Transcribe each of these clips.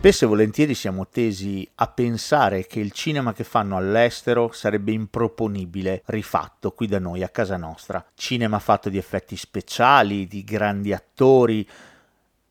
Spesso e volentieri siamo tesi a pensare che il cinema che fanno all'estero sarebbe improponibile rifatto qui da noi a casa nostra. Cinema fatto di effetti speciali, di grandi attori,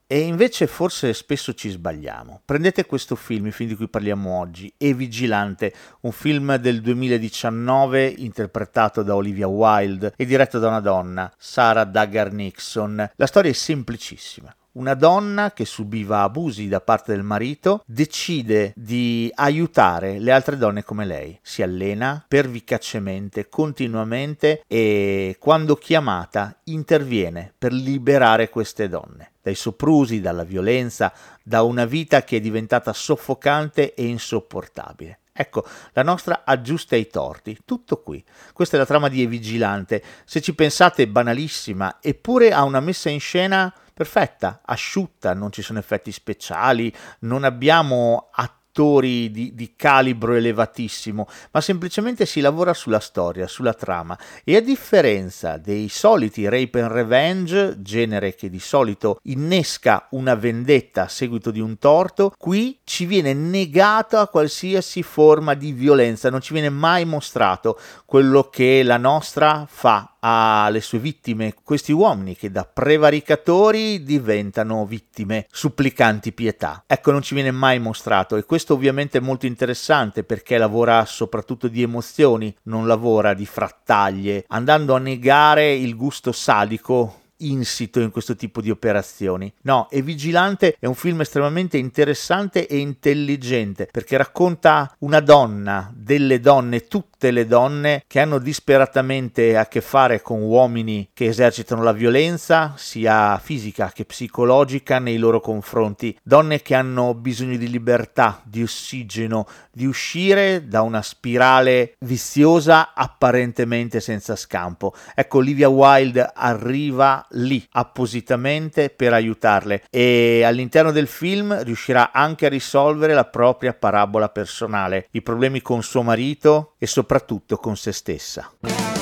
e invece forse spesso ci sbagliamo. Prendete questo film, il film di cui parliamo oggi, E Vigilante, un film del 2019 interpretato da Olivia Wilde e diretto da una donna, Sarah Daggar Nixon. La storia è semplicissima una donna che subiva abusi da parte del marito decide di aiutare le altre donne come lei. Si allena pervicacemente, continuamente e quando chiamata interviene per liberare queste donne dai soprusi, dalla violenza, da una vita che è diventata soffocante e insopportabile. Ecco, la nostra aggiusta i torti, tutto qui. Questa è la trama di E Vigilante. Se ci pensate, banalissima, eppure ha una messa in scena perfetta, asciutta, non ci sono effetti speciali, non abbiamo attori di, di, calibro elevatissimo, ma semplicemente si lavora sulla storia, sulla trama. E a differenza dei soliti rape and revenge, genere che di solito innesca una vendetta a seguito di un torto, qui ci viene negata qualsiasi forma di violenza, non ci viene mai mostrato quello che la nostra fa alle sue vittime, questi uomini che da prevaricatori diventano vittime supplicanti pietà. Ecco, non ci viene mai mostrato e questo ovviamente è molto interessante perché lavora soprattutto di emozioni, non lavora di frattaglie, andando a negare il gusto sadico insito in questo tipo di operazioni. No, E Vigilante è un film estremamente interessante e intelligente perché racconta una donna, delle donne, tutte le donne che hanno disperatamente a che fare con uomini che esercitano la violenza, sia fisica che psicologica, nei loro confronti. Donne che hanno bisogno di libertà, di ossigeno, di uscire da una spirale viziosa apparentemente senza scampo. Ecco, Olivia Wilde arriva lì appositamente per aiutarle e all'interno del film riuscirà anche a risolvere la propria parabola personale, i problemi con suo marito e soprattutto con se stessa.